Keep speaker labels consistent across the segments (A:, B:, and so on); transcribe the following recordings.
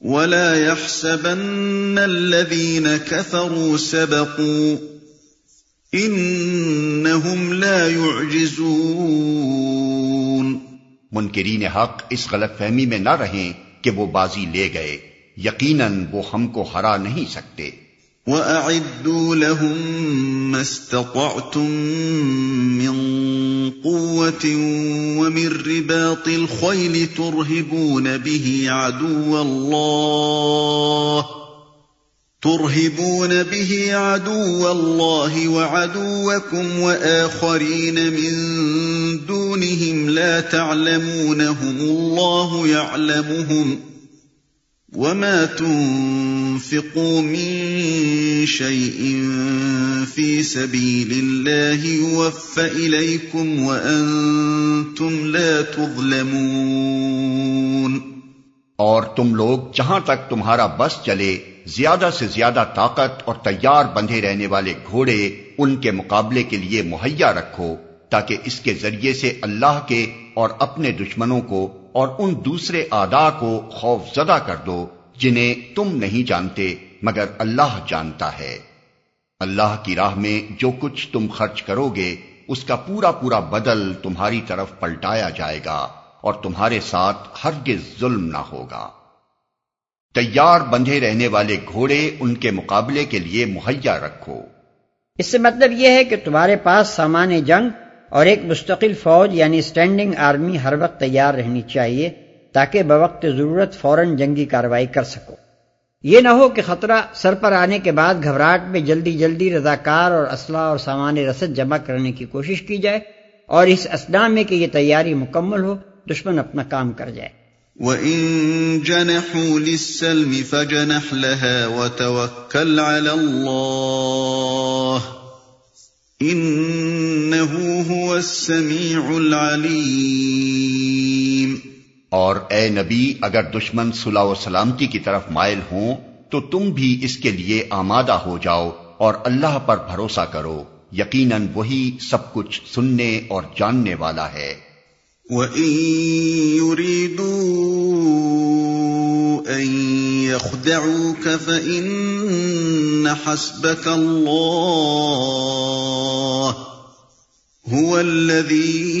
A: ولا يحسبن الذين كفروا سبقوا انهم لا يعجزون
B: منکرین حق اس غلط فہمی میں نہ رہیں کہ وہ بازی لے گئے یقیناً وہ ہم کو ہرا نہیں سکتے۔
A: وَأَعِدُّوا لَهُم مَّا اسْتَطَعْتُم مِّن قُوَّةٍ وَمِن رِّبَاطِ الْخَيْلِ تُرْهِبُونَ بِهِ عَدُوَّ اللَّهِ ترهبون به عدو الله وعدوكم وآخرين من دونهم لا تعلمونهم الله يعلمهم وما تنفقوا من شيء في سبيل الله يوفى إليكم وأنتم لا تظلمون.
B: اور تم لوگ جہاں تک تمہارا بس چلے، زیادہ سے زیادہ طاقت اور تیار بندھے رہنے والے گھوڑے ان کے مقابلے کے لیے مہیا رکھو، تاکہ اس کے ذریعے سے اللہ کے اور اپنے دشمنوں کو اور ان دوسرے آدا کو خوف زدہ کر دو۔ جنہیں تم نہیں جانتے، مگر اللہ جانتا ہے۔ اللہ کی راہ میں جو کچھ تم خرچ کرو گے اس کا پورا پورا بدل تمہاری طرف پلٹایا جائے گا اور تمہارے ساتھ ہرگز ظلم نہ ہوگا۔ تیار بندھے رہنے والے گھوڑے ان کے مقابلے کے لیے مہیا رکھو۔
C: اس سے مطلب یہ ہے کہ تمہارے پاس سامان جنگ اور ایک مستقل فوج یعنی اسٹینڈنگ آرمی ہر وقت تیار رہنی چاہیے۔ تاکہ بوقت ضرورت فوراً جنگی کاروائی کر سکو۔ یہ نہ ہو کہ خطرہ سر پر آنے کے بعد گھبراہٹ میں جلدی جلدی رضاکار اور اسلحہ اور سامان رسد جمع کرنے کی کوشش کی جائے اور اس اسنا میں کہ یہ تیاری مکمل ہو، دشمن اپنا کام کر جائے۔
A: وَإِن جَنَحُوا لِلسَّلْمِ فَجَنَحْ لَهَا وَتَوَكَّلْ عَلَى اللَّهِ إِنَّهُ هُوَ السَّمِيعُ الْعَلِيمُ
B: اور اے نبی، اگر دشمن صلح و سلامتی کی طرف مائل ہوں، تو تم بھی اس کے لیے آمادہ ہو جاؤ اور اللہ پر بھروسہ کرو۔ یقیناً وہی سب کچھ سننے اور جاننے والا ہے۔
A: وَإِن يُرِيدُوا أَن يَخْدَعُوكَ فَإِنَّ حَسْبَكَ اللَّهُ هُوَ الَّذِي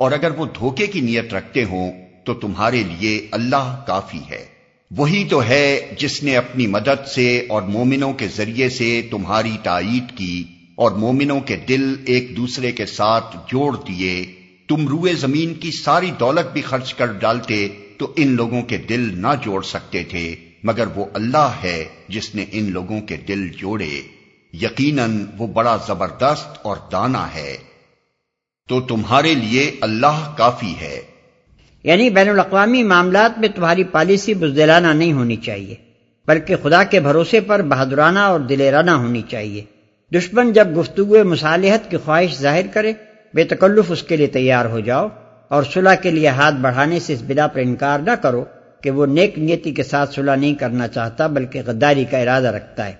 B: اور اگر وہ دھوکے کی نیت رکھتے ہوں تو تمہارے لیے اللہ کافی ہے۔ وہی تو ہے جس نے اپنی مدد سے اور مومنوں کے ذریعے سے تمہاری تائید کی اور مومنوں کے دل ایک دوسرے کے ساتھ جوڑ دیے۔ تم روئے زمین کی ساری دولت بھی خرچ کر ڈالتے تو ان لوگوں کے دل نہ جوڑ سکتے تھے، مگر وہ اللہ ہے جس نے ان لوگوں کے دل جوڑے۔ یقیناً وہ بڑا زبردست اور دانا ہے۔ تو تمہارے لیے اللہ کافی ہے۔
C: یعنی بین الاقوامی معاملات میں تمہاری پالیسی بزدلانہ نہیں ہونی چاہیے، بلکہ خدا کے بھروسے پر بہادرانہ اور دلیرانہ ہونی چاہیے۔ دشمن جب گفتگو مصالحت کی خواہش ظاہر کرے، بے تکلف اس کے لیے تیار ہو جاؤ اور صلح کے لیے ہاتھ بڑھانے سے اس بلا پر انکار نہ کرو کہ وہ نیک نیتی کے ساتھ صلح نہیں کرنا چاہتا، بلکہ غداری کا ارادہ رکھتا ہے۔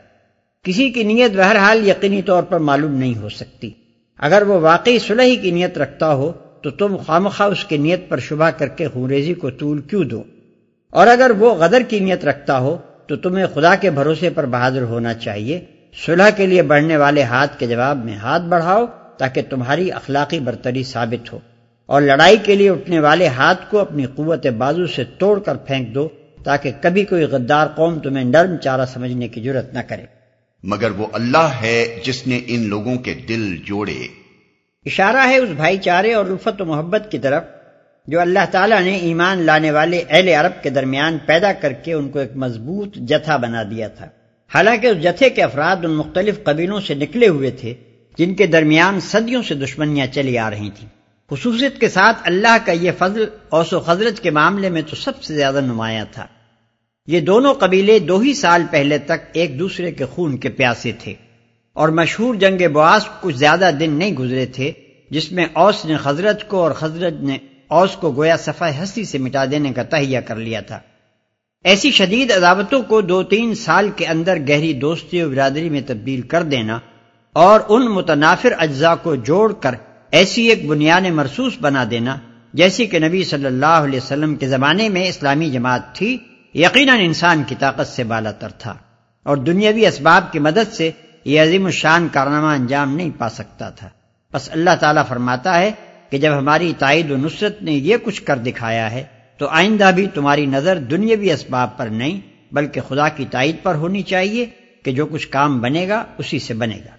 C: کسی کی نیت بہرحال یقینی طور پر معلوم نہیں ہو سکتی۔ اگر وہ واقعی صلح ہی کی نیت رکھتا ہو، تو تم خامخواہ اس کی نیت پر شبہ کر کے خونریزی کو طول کیوں دو؟ اور اگر وہ غدر کی نیت رکھتا ہو، تو تمہیں خدا کے بھروسے پر بہادر ہونا چاہیے۔ صلح کے لیے بڑھنے والے ہاتھ کے جواب میں ہاتھ بڑھاؤ تاکہ تمہاری اخلاقی برتری ثابت ہو۔ اور لڑائی کے لیے اٹھنے والے ہاتھ کو اپنی قوت بازو سے توڑ کر پھینک دو تاکہ کبھی کوئی غدار قوم تمہیں نرم چارہ سمجھنے کی ضرورت نہ کرے۔
B: مگر وہ اللہ ہے جس نے ان لوگوں کے دل جوڑے۔
C: اشارہ ہے اس بھائی چارے اور الفت و محبت کی طرف، جو اللہ تعالیٰ نے ایمان لانے والے اہل عرب کے درمیان پیدا کر کے ان کو ایک مضبوط جتھا بنا دیا تھا۔ حالانکہ اس جتھے کے افراد ان مختلف قبیلوں سے نکلے ہوئے تھے، جن کے درمیان صدیوں سے دشمنیاں چلی آ رہی تھیں۔ خصوصیت کے ساتھ اللہ کا یہ فضل اوس و خزرت کے معاملے میں تو سب سے زیادہ نمایاں تھا۔ یہ دونوں قبیلے دو ہی سال پہلے تک ایک دوسرے کے خون کے پیاسے تھے اور مشہور جنگ بواس کچھ زیادہ دن نہیں گزرے تھے، جس میں اوس نے حضرت کو اور حضرت نے اوس کو گویا صفحہ ہستی سے مٹا دینے کا تہیہ کر لیا تھا۔ ایسی شدید عداوتوں کو دو تین سال کے اندر گہری دوستی و برادری میں تبدیل کر دینا اور ان متنافر اجزاء کو جوڑ کر ایسی ایک بنیاد مرسوس بنا دینا، جیسی کہ نبی صلی اللہ علیہ وسلم کے زمانے میں اسلامی جماعت تھی۔ یقیناً انسان کی طاقت سے بالا تر تھا اور دنیاوی اسباب کی مدد سے یہ عظیم الشان کارنامہ انجام نہیں پا سکتا تھا۔ بس اللہ تعالیٰ فرماتا ہے کہ جب ہماری تائید و نصرت نے یہ کچھ کر دکھایا ہے، تو آئندہ بھی تمہاری نظر دنیاوی اسباب پر نہیں، بلکہ خدا کی تائید پر ہونی چاہیے کہ جو کچھ کام بنے گا، اسی سے بنے گا۔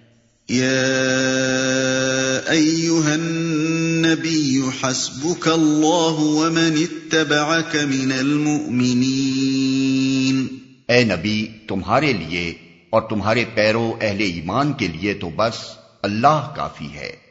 A: حسبك الله ومن اتبعك من المؤمنين۔
B: اے نبی، تمہارے لیے اور تمہارے پیرو اہل ایمان کے لیے تو بس اللہ کافی ہے۔